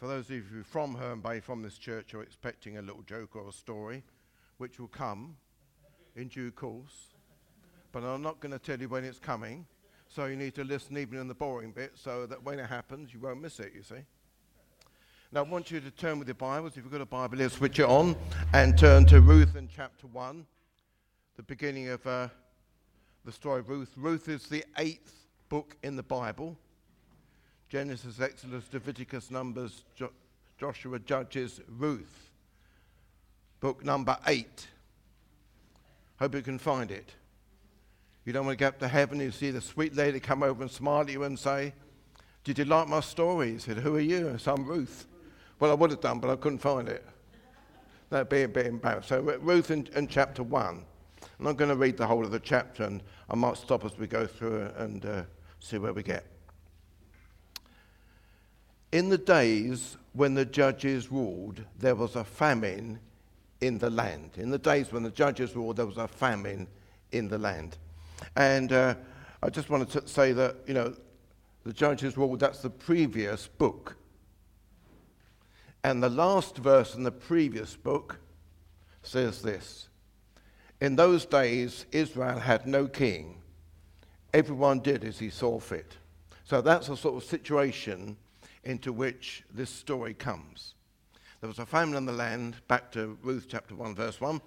For those of you from Herne Bay, from this church, are expecting a little joke or a story, which will come in due course. But I'm not going to tell you when it's coming, so you need to listen even in the boring bit so that when it happens, you won't miss it, you see. Now, I want you to turn with your Bibles. If you've got a Bible here, switch it on and turn to Ruth in chapter 1, the beginning of uh, the story of Ruth. Ruth is the eighth book in the Bible. Genesis, Exodus, Leviticus, Numbers, jo- Joshua, Judges, Ruth. Book number eight. Hope you can find it. You don't want to get up to heaven, you see the sweet lady come over and smile at you and say, Did you like my story? He said, Who are you? I said, I'm Ruth. Well, I would have done, but I couldn't find it. That'd be a bit embarrassing. So, Ruth in, in chapter 1. I'm not going to read the whole of the chapter, and I might stop as we go through and uh, see where we get. In the days when the judges ruled, there was a famine in the land. In the days when the judges ruled, there was a famine in the land. And uh, I just wanted to say that, you know, the judges ruled, that's the previous book. And the last verse in the previous book says this In those days, Israel had no king. Everyone did as he saw fit. So that's a sort of situation into which this story comes. There was a famine in the land, back to Ruth chapter 1, verse 1,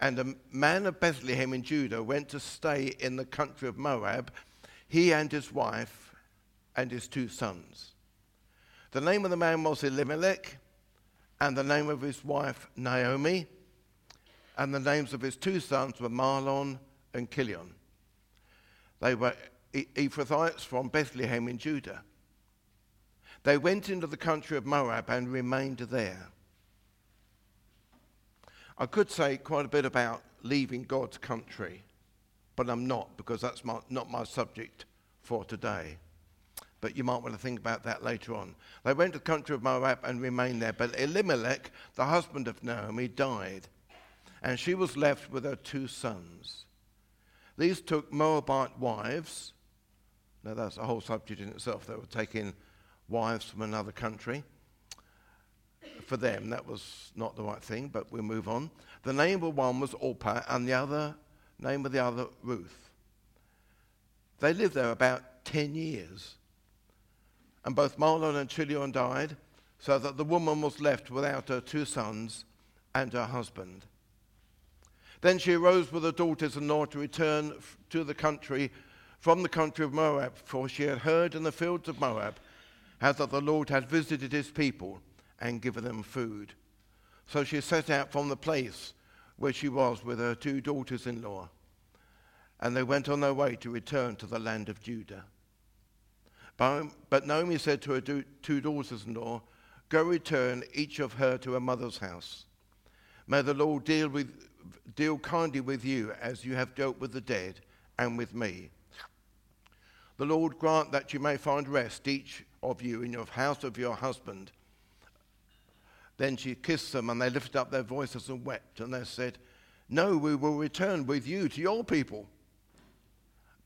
and a man of Bethlehem in Judah went to stay in the country of Moab, he and his wife and his two sons. The name of the man was Elimelech, and the name of his wife Naomi, and the names of his two sons were Mahlon and Chilion. They were Ephrathites from Bethlehem in Judah. They went into the country of Moab and remained there. I could say quite a bit about leaving God's country, but I'm not because that's my, not my subject for today. But you might want to think about that later on. They went to the country of Moab and remained there. But Elimelech, the husband of Naomi, died, and she was left with her two sons. These took Moabite wives. Now, that's a whole subject in itself. They were taking wives from another country. For them, that was not the right thing, but we'll move on. The name of one was Orpah, and the other name of the other Ruth. They lived there about 10 years. And both Mahlon and Chilion died, so that the woman was left without her two sons and her husband. Then she arose with her daughters in law to return to the country from the country of Moab, for she had heard in the fields of Moab how that the Lord had visited his people and given them food. So she set out from the place where she was with her two daughters in law, and they went on their way to return to the land of Judah. But Naomi said to her two daughters in law, Go return each of her to her mother's house. May the Lord deal, with, deal kindly with you as you have dealt with the dead and with me. The Lord grant that you may find rest, each of you, in your house of your husband. Then she kissed them, and they lifted up their voices and wept, and they said, No, we will return with you to your people.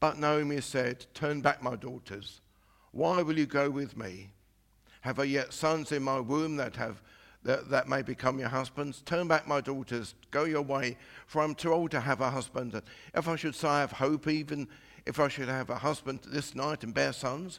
But Naomi said, Turn back, my daughters. Why will you go with me? Have I yet sons in my womb that have that, that may become your husbands? Turn back, my daughters, go your way, for I'm too old to have a husband. And If I should say I have hope, even if I should have a husband this night and bear sons,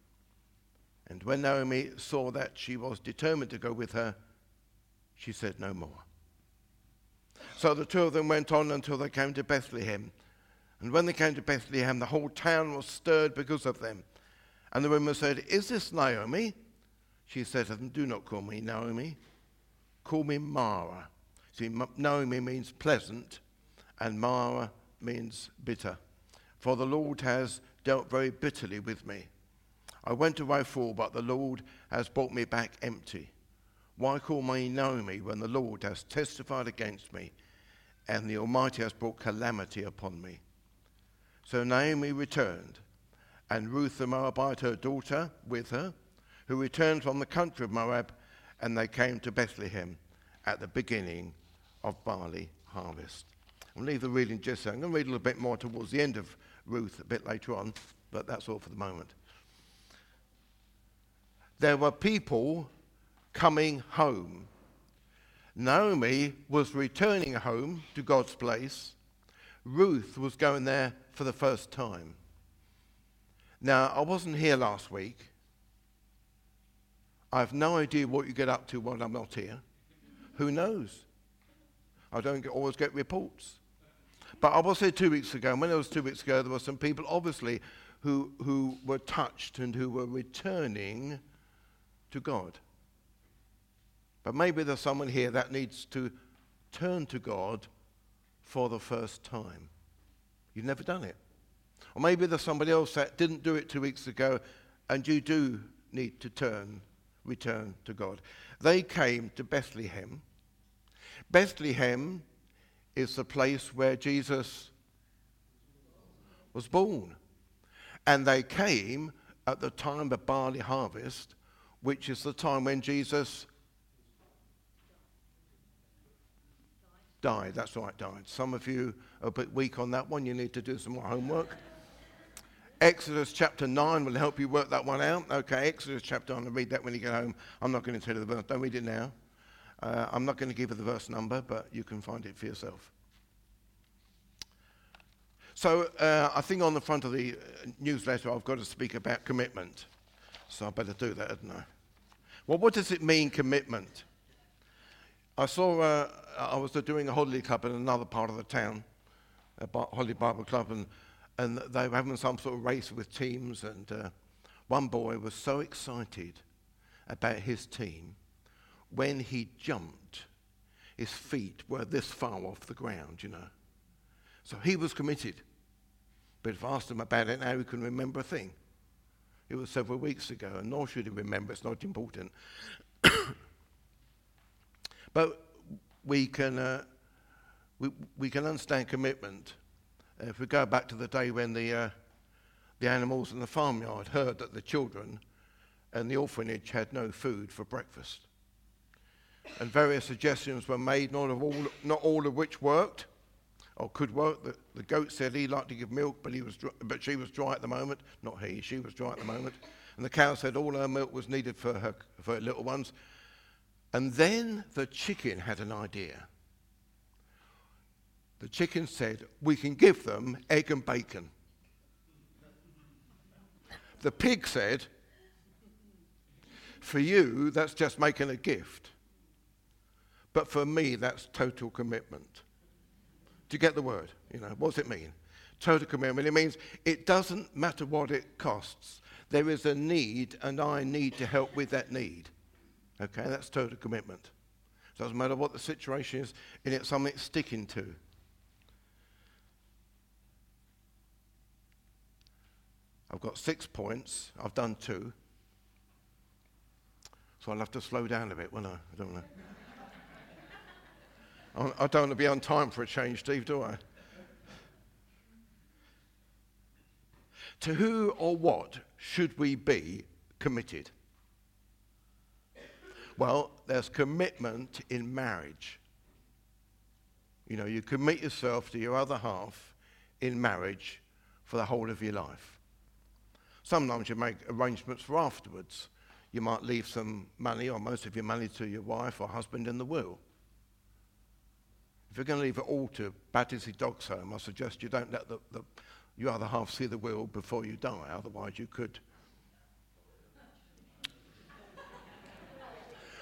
And when Naomi saw that she was determined to go with her, She said, No more. So the two of them went on until they came to Bethlehem. And when they came to Bethlehem, the whole town was stirred because of them. And the women said, Is this Naomi? She said to them, Do not call me Naomi. Call me Mara. See, Naomi means pleasant, and Mara means bitter. For the Lord has dealt very bitterly with me. I went away full, but the Lord has brought me back empty. Why call me Naomi when the Lord has testified against me and the Almighty has brought calamity upon me? So Naomi returned, and Ruth the Moabite, her daughter, with her, who returned from the country of Moab, and they came to Bethlehem at the beginning of barley harvest. I'll leave the reading just so. I'm going to read a little bit more towards the end of Ruth a bit later on, but that's all for the moment. There were people coming home. Naomi was returning home to God's place. Ruth was going there for the first time. Now, I wasn't here last week. I have no idea what you get up to when I'm not here. Who knows? I don't get, always get reports. But I was here two weeks ago, and when I was two weeks ago, there were some people, obviously, who, who were touched and who were returning to God. But maybe there's someone here that needs to turn to God for the first time. You've never done it. Or maybe there's somebody else that didn't do it two weeks ago and you do need to turn, return to God. They came to Bethlehem. Bethlehem is the place where Jesus was born. And they came at the time of barley harvest, which is the time when Jesus died. That's right, died. Some of you are a bit weak on that one. You need to do some more homework. Exodus chapter 9 will help you work that one out. Okay, Exodus chapter 9, read that when you get home. I'm not going to tell you the verse. Don't read it now. Uh, I'm not going to give you the verse number, but you can find it for yourself. So uh, I think on the front of the uh, newsletter, I've got to speak about commitment. So I better do that, hadn't I? Well, what does it mean, commitment? I saw, uh, I was doing a holiday club in another part of the town, a holiday Bible club, and and they were having some sort of race with teams. And uh, one boy was so excited about his team when he jumped, his feet were this far off the ground, you know. So he was committed. But if I asked him about it now, he couldn't remember a thing. It was several weeks ago, and nor should he remember. It's not important. but we can, uh, we, we can understand commitment if we go back to the day when the, uh, the animals in the farmyard heard that the children and the orphanage had no food for breakfast. And various suggestions were made, not, all, not all of which worked or could work. The, the goat said he liked to give milk, but, he was but she was dry at the moment. Not he, she was dry at the moment. And the cow said all her milk was needed for her, for her little ones. And then the chicken had an idea. The chicken said, We can give them egg and bacon. The pig said, For you, that's just making a gift. But for me, that's total commitment. You get the word? You know, what does it mean? Total commitment. It means it doesn't matter what it costs. There is a need, and I need to help with that need. Okay, that's total commitment. Doesn't matter what the situation is, and it's something it's sticking to. I've got six points. I've done two. So I'll have to slow down a bit, won't I? I don't know. I don't want to be on time for a change, Steve, do I? To who or what should we be committed? Well, there's commitment in marriage. You know, you commit yourself to your other half in marriage for the whole of your life. Sometimes you make arrangements for afterwards. You might leave some money or most of your money to your wife or husband in the will. If you're going to leave it all to Battersea Dogs Home, I suggest you don't let the, the, your other half see the will before you die, otherwise you could.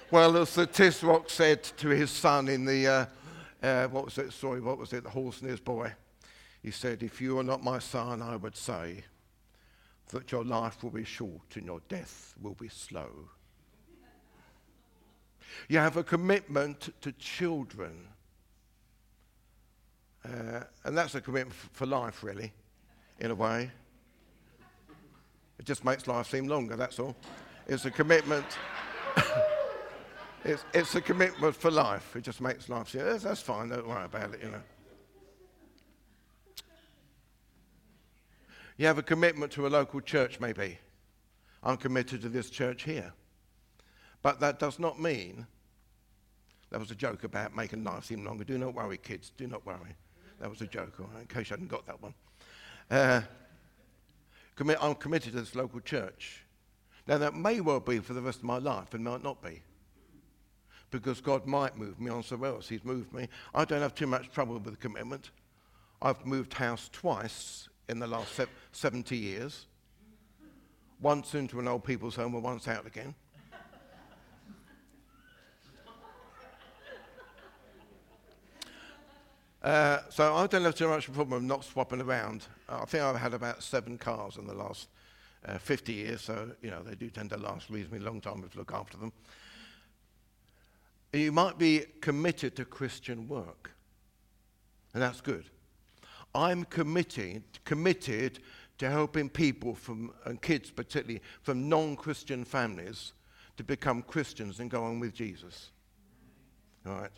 Well, as the Tisroc said to his son in the, uh, uh, what was it, sorry, what was it, the horse and his boy? He said, If you are not my son, I would say that your life will be short and your death will be slow. You have a commitment to children. Uh, and that's a commitment for life, really, in a way. It just makes life seem longer, that's all. It's a commitment. it's, it's a commitment for life. It just makes life seem, that's, that's fine, don't worry about it, you know. You have a commitment to a local church, maybe. I'm committed to this church here. But that does not mean, that was a joke about making life seem longer. Do not worry, kids, do not worry. That was a joke, in case you hadn't got that one. Uh, I'm committed to this local church. Now, that may well be for the rest of my life, and might not be. Because God might move me on somewhere else. He's moved me. I don't have too much trouble with commitment. I've moved house twice in the last 70 years. Once into an old people's home and once out again. Uh, so I don't have too much problem not swapping around. I think I've had about seven cars in the last uh, 50 years, so you know they do tend to last reasonably a long time if you look after them. You might be committed to Christian work, and that's good. I'm committed, committed to helping people from, and kids particularly, from non-Christian families to become Christians and go on with Jesus. All right?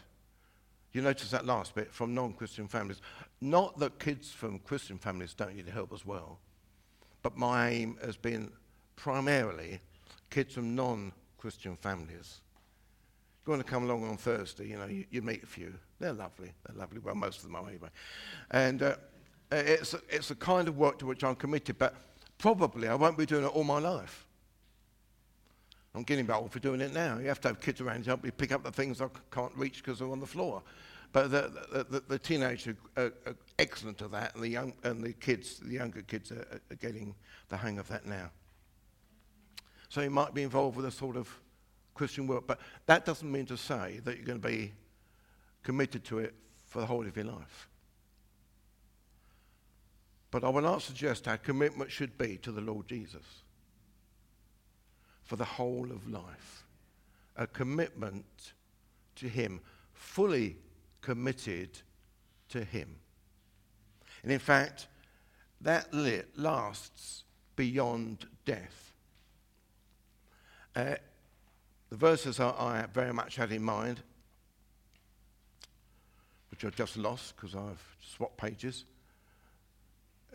You notice that last bit from non Christian families. Not that kids from Christian families don't need help as well, but my aim has been primarily kids from non Christian families. You want to come along on Thursday, you know, you, you, meet a few. They're lovely. They're lovely. Well, most of them are anyway. And uh, it's, it's a kind of work to which I'm committed, but probably I won't be doing it all my life. I'm getting old for doing it now. You have to have kids around to help you pick up the things I can't reach because they're on the floor. But the, the, the, the teenagers are, are, excellent at that, and the, young, and the kids, the younger kids, are, are getting the hang of that now. So you might be involved with a sort of Christian work, but that doesn't mean to say that you're going to be committed to it for the whole of your life. But I will not suggest our commitment should be to the Lord Jesus for the whole of life. A commitment to Him, fully committed to Him. And in fact, that lit lasts beyond death. Uh, the verses I, very much had in mind, which I've just lost because I've swapped pages,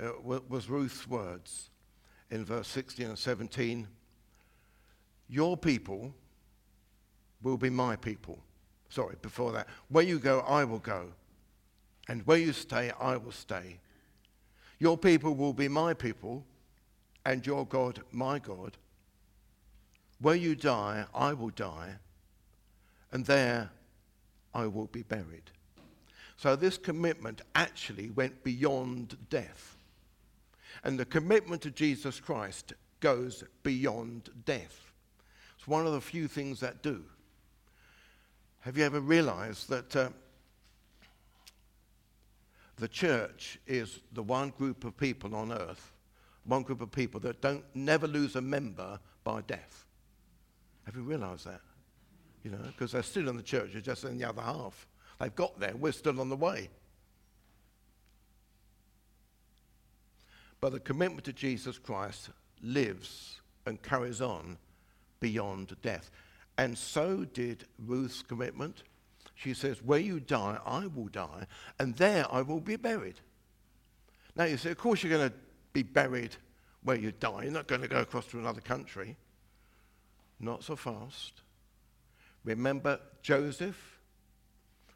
uh, was Ruth's words in verse 16 and 17 your people will be my people. Sorry, before that. Where you go, I will go. And where you stay, I will stay. Your people will be my people, and your God, my God. Where you die, I will die, and there I will be buried. So this commitment actually went beyond death. And the commitment to Jesus Christ goes beyond death one of the few things that do. Have you ever realized that uh, the church is the one group of people on earth, one group of people that don't never lose a member by death? Have you realized that? You know, because they're still in the church, they're just in the other half. They've got there, we're still on the way. But the commitment to Jesus Christ lives and carries on beyond death. And so did Ruth's commitment. She says, Where you die, I will die, and there I will be buried. Now you say, Of course, you're going to be buried where you die. You're not going to go across to another country. Not so fast. Remember Joseph,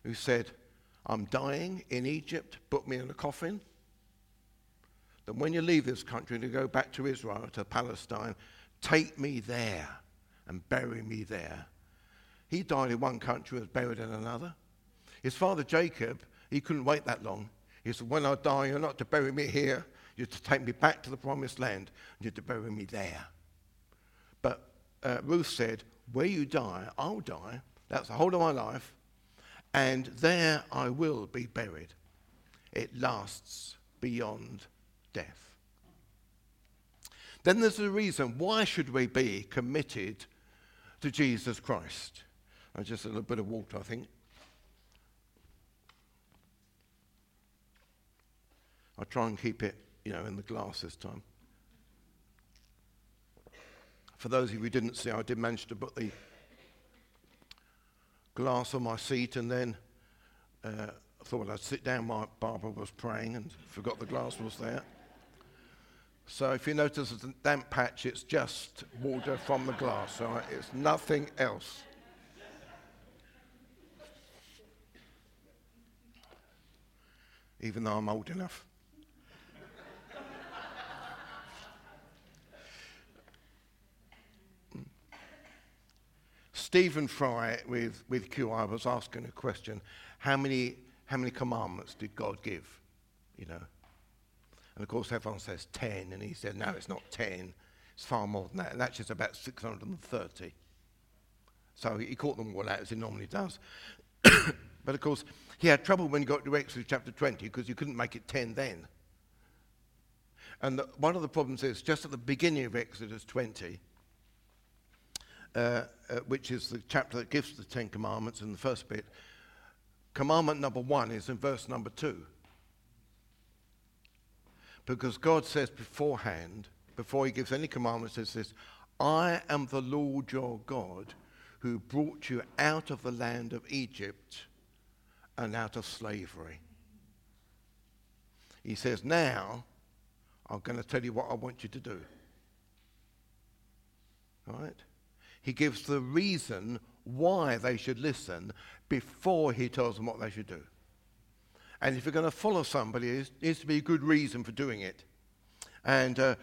who said, I'm dying in Egypt, put me in a coffin. Then when you leave this country to go back to Israel, to Palestine, take me there and bury me there. He died in one country and was buried in another. His father Jacob, he couldn't wait that long. He said, When I die, you're not to bury me here, you're to take me back to the promised land, and you're to bury me there. But uh, Ruth said, where you die, I'll die. That's the whole of my life. And there I will be buried. It lasts beyond death. Then there's a reason why should we be committed to Jesus Christ? And just a little bit of water, I think. I'll try and keep it, you know, in the glass this time. For those of you who didn't see, I did manage to put the glass on my seat and then uh, I thought I'd sit down while Barbara was praying and forgot the glass was there. So if you notice a damp patch, it's just water from the glass, all right? It's nothing else. Even though I'm old enough. Stephen Fry with, with QI was asking a question how many, how many commandments did God give? You know? And of course, everyone says 10, and he said, no, it's not 10, it's far more than that. And actually, it's about 630. So he caught them all out as he normally does. but of course, he had trouble when he got to Exodus chapter 20 because you couldn't make it 10 then. And the, one of the problems is just at the beginning of Exodus 20, uh, uh, which is the chapter that gives the Ten Commandments in the first bit, commandment number one is in verse number two. Because God says beforehand, before he gives any commandments, He says this I am the Lord your God who brought you out of the land of Egypt and out of slavery. He says, Now I'm going to tell you what I want you to do. All right? He gives the reason why they should listen before he tells them what they should do. And if you're going to follow somebody, there needs to be a good reason for doing it. And uh,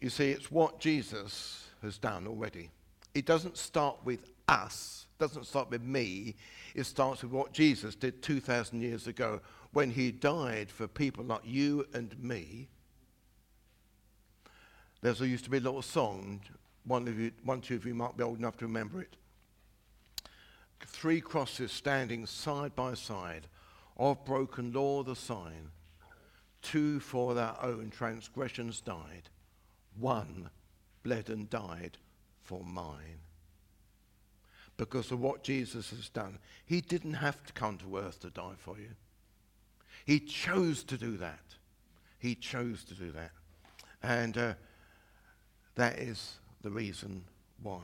you see, it's what Jesus has done already. It doesn't start with us, doesn't start with me. It starts with what Jesus did 2,000 years ago when he died for people like you and me. There used to be a little song, one, of you, one, two of you might be old enough to remember it. Three crosses standing side by side, of broken law the sign. Two for their own transgressions died. One bled and died for mine. Because of what Jesus has done. He didn't have to come to earth to die for you. He chose to do that. He chose to do that. And uh, that is the reason why.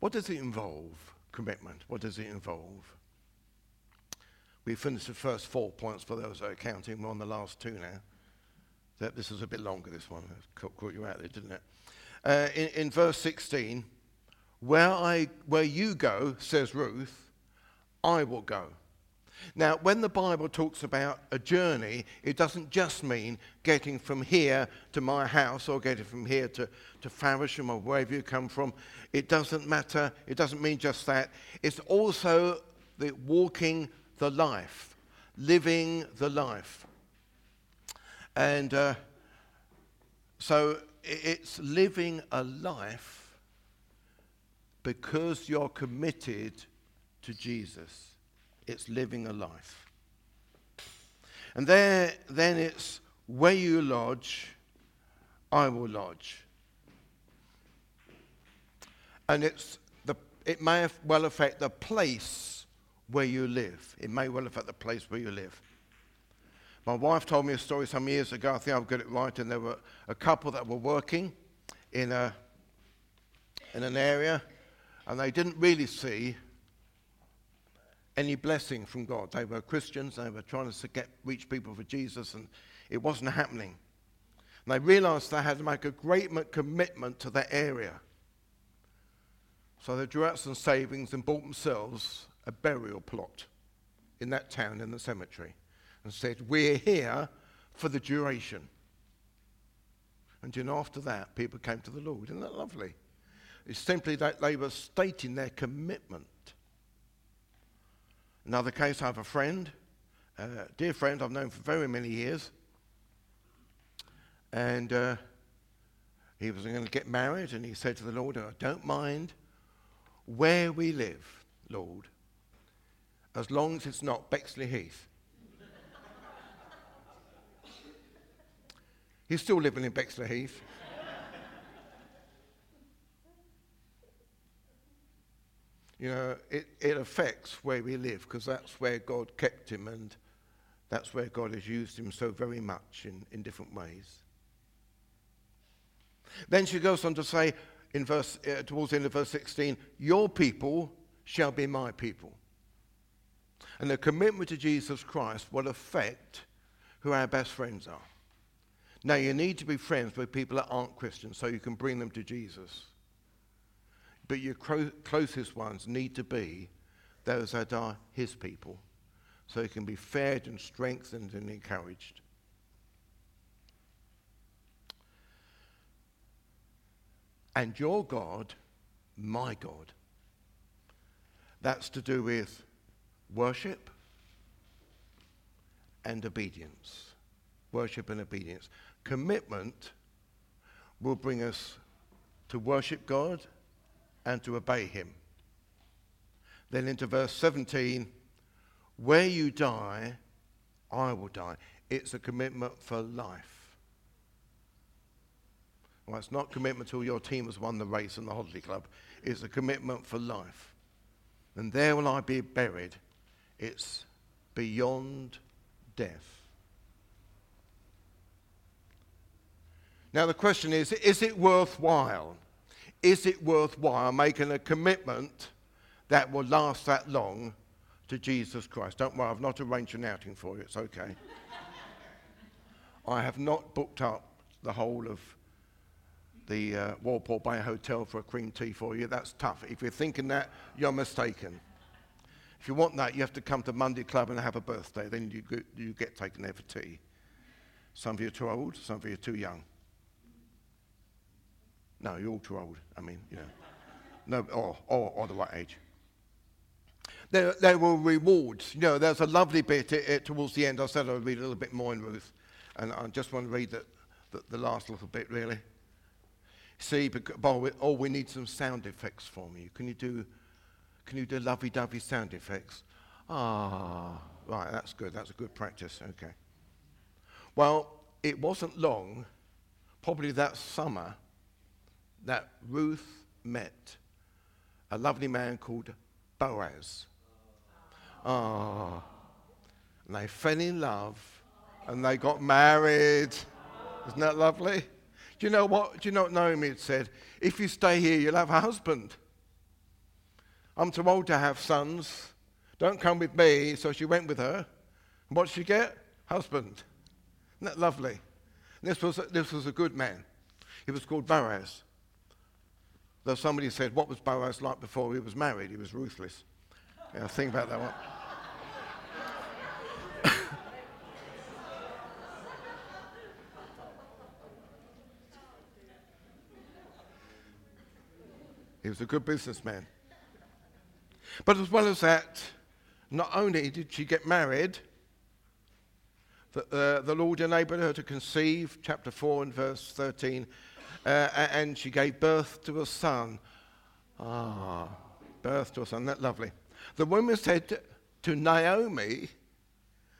What does it involve, commitment? What does it involve? We finished the first four points for those that are counting. We're on the last two now. That this is a bit longer, this one. Caught you out there, didn't it? Uh, in, in verse 16, where, I, where you go, says Ruth, I will go. Now, when the Bible talks about a journey, it doesn't just mean getting from here to my house or getting from here to, to Faversham or wherever you come from. It doesn't matter. It doesn't mean just that. It's also the walking the life, living the life. And uh, so it's living a life because you're committed to Jesus. It's living a life. And there, then it's where you lodge, I will lodge. And it's the, it may well affect the place where you live. It may well affect the place where you live. My wife told me a story some years ago. I think I've got it right. And there were a couple that were working in, a, in an area, and they didn't really see any blessing from God. They were Christians, they were trying to get, reach people for Jesus, and it wasn't happening. And they realized they had to make a great commitment to that area. So they drew out some savings and bought themselves a burial plot in that town in the cemetery and said, We're here for the duration. And you know, after that, people came to the Lord. Isn't that lovely? It's simply that they were stating their commitment Another case, I have a friend, a dear friend I've known for very many years. And uh, he was going to get married, and he said to the Lord, I don't mind where we live, Lord, as long as it's not Bexley Heath. He's still living in Bexley Heath. You know, it, it affects where we live because that's where God kept him and that's where God has used him so very much in, in different ways. Then she goes on to say in verse, uh, towards the end of verse 16, Your people shall be my people. And the commitment to Jesus Christ will affect who our best friends are. Now, you need to be friends with people that aren't Christians so you can bring them to Jesus. But your closest ones need to be those that are his people so you can be fed and strengthened and encouraged. And your God, my God. That's to do with worship and obedience. Worship and obedience. Commitment will bring us to worship God and to obey Him. Then into verse 17, where you die, I will die. It's a commitment for life. Well, it's not commitment till your team has won the race in the Holiday Club. It's a commitment for life. And there will I be buried. It's beyond death. Now, the question is is it worthwhile? Is it worthwhile making a commitment that will last that long to Jesus Christ? Don't worry, I've not arranged an outing for you. It's okay. I have not booked up the whole of the uh, Walpole Bay Hotel for a cream tea for you. That's tough. If you're thinking that, you're mistaken. If you want that, you have to come to Monday Club and have a birthday. Then you you get taken there for tea. Some of you are too old, some of you are too young. No, you're all too old. I mean, you know. No, or, or, or the right age. There, there were rewards. You know, there's a lovely bit it, it, towards the end. I said I'd read a little bit more in Ruth. And I just want to read the, the, the last little bit, really. See, because, oh, we need some sound effects from you. Can you do, can you do lovey-dovey sound effects? Ah, right, that's good. That's a good practice. Okay. Well, it wasn't long, probably that summer, that Ruth met a lovely man called Boaz. Ah, and they fell in love and they got married. Isn't that lovely? Do you know what? Do you not know what Naomi had said? If you stay here, you'll have a husband. I'm too old to have sons. Don't come with me. So she went with her. And what did she get? Husband. Isn't that lovely? This was, this was a good man. He was called Boaz. Though somebody said, What was Boaz like before he was married? He was ruthless. Yeah, think about that one. He was a good businessman. But as well as that, not only did she get married, the, uh, the Lord enabled her to conceive, chapter 4 and verse 13, uh, and she gave birth to a son. Ah, birth to a son, that lovely. The woman said to Naomi,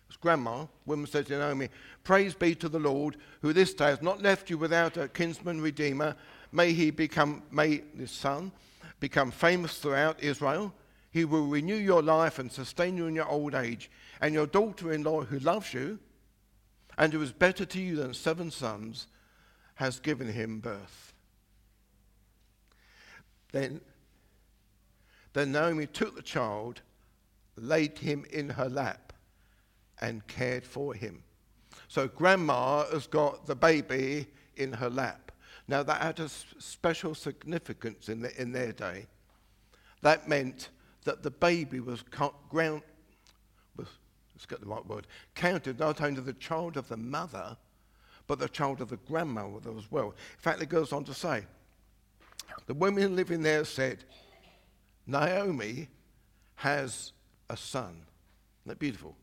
his grandma, woman said to Naomi, Praise be to the Lord, who this day has not left you without a kinsman redeemer, May he become, may this son become famous throughout Israel. He will renew your life and sustain you in your old age. And your daughter in law, who loves you and who is better to you than seven sons, has given him birth. Then, then Naomi took the child, laid him in her lap, and cared for him. So, grandma has got the baby in her lap. Now, that had a special significance in, the, in their day. That meant that the baby was, ground, was let's get the right word, counted not only the child of the mother, but the child of the grandmother as well. In fact, it goes on to say, the women living there said, Naomi has a son. Isn't that beautiful?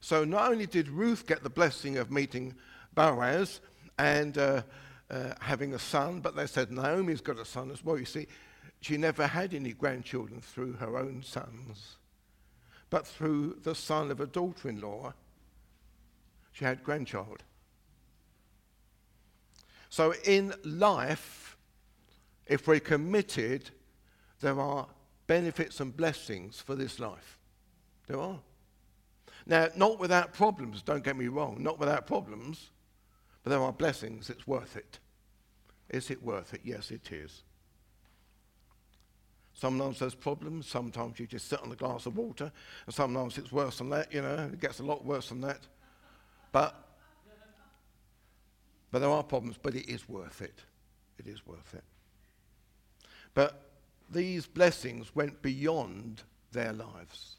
So not only did Ruth get the blessing of meeting Boaz and uh, uh, having a son, but they said Naomi's got a son as well. You see, she never had any grandchildren through her own sons, but through the son of a daughter in law, she had grandchild. So in life, if we're committed, there are benefits and blessings for this life. There are. Now, not without problems, don't get me wrong, not without problems, but there are blessings. It's worth it. Is it worth it? Yes, it is. Sometimes there's problems. Sometimes you just sit on a glass of water. And sometimes it's worse than that, you know. It gets a lot worse than that. But, but there are problems, but it is worth it. It is worth it. But these blessings went beyond their lives.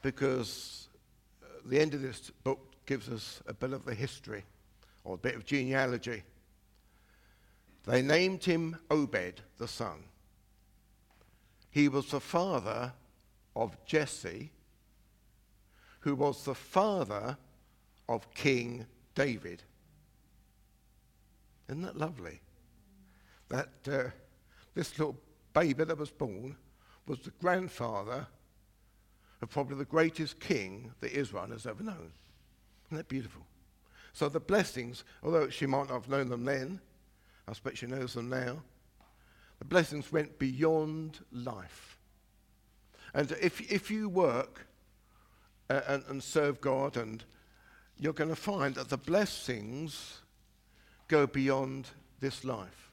Because uh, the end of this book gives us a bit of the history or a bit of genealogy. They named him Obed, the son. He was the father of Jesse, who was the father of King David. Isn't that lovely? That uh, this little baby that was born was the grandfather of probably the greatest king that Israel has ever known. Isn't that beautiful? So the blessings, although she might not have known them then, I expect she knows them now, the blessings went beyond life. And if, if you work uh, and, and serve God, and you're going to find that the blessings go beyond this life.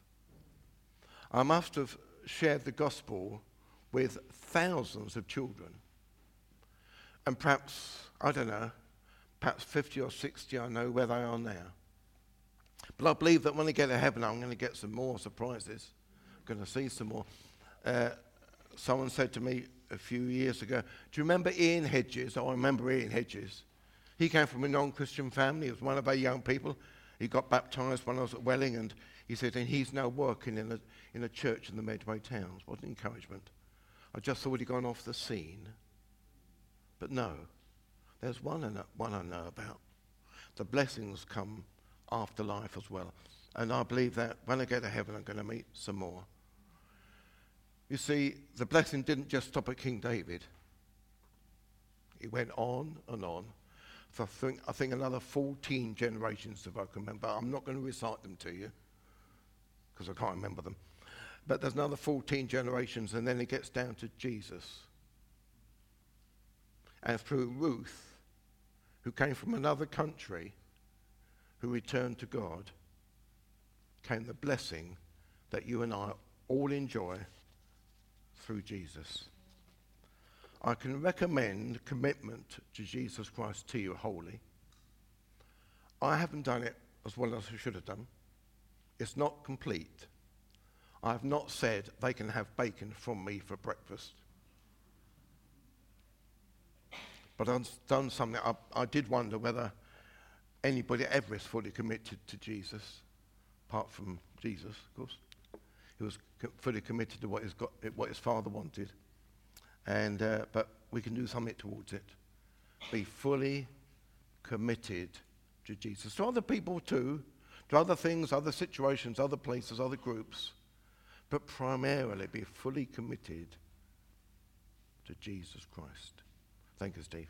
I must have shared the gospel with thousands of children. And perhaps, I don't know, perhaps 50 or 60, I know where they are now. But I believe that when I get to heaven, I'm going to get some more surprises. I'm going to see some more. Uh, someone said to me a few years ago, Do you remember Ian Hedges? Oh, I remember Ian Hedges. He came from a non Christian family. He was one of our young people. He got baptized when I was at Welling, and he said, and he's now working in a, in a church in the Medway towns. What an encouragement. I just thought he'd gone off the scene. But no, there's one, I one I know about. The blessings come after life as well. And I believe that when I get to heaven, I'm going to meet some more. You see, the blessing didn't just stop at King David. It went on and on. For I think, another 14 generations, if I can remember. I'm not going to recite them to you because I can't remember them. But there's another 14 generations, and then it gets down to Jesus. And through Ruth, who came from another country, who returned to God, came the blessing that you and I all enjoy through Jesus. I can recommend commitment to Jesus Christ to you wholly. I haven't done it as well as I should have done. It's not complete. I have not said they can have bacon from me for breakfast. But I've done something. I, I did wonder whether anybody ever is fully committed to Jesus, apart from Jesus, of course. He was fully committed to what God, what his father wanted. And, uh, but we can do something towards it. Be fully committed to Jesus. To other people too, to other things, other situations, other places, other groups. But primarily be fully committed to Jesus Christ. Thank you, Steve.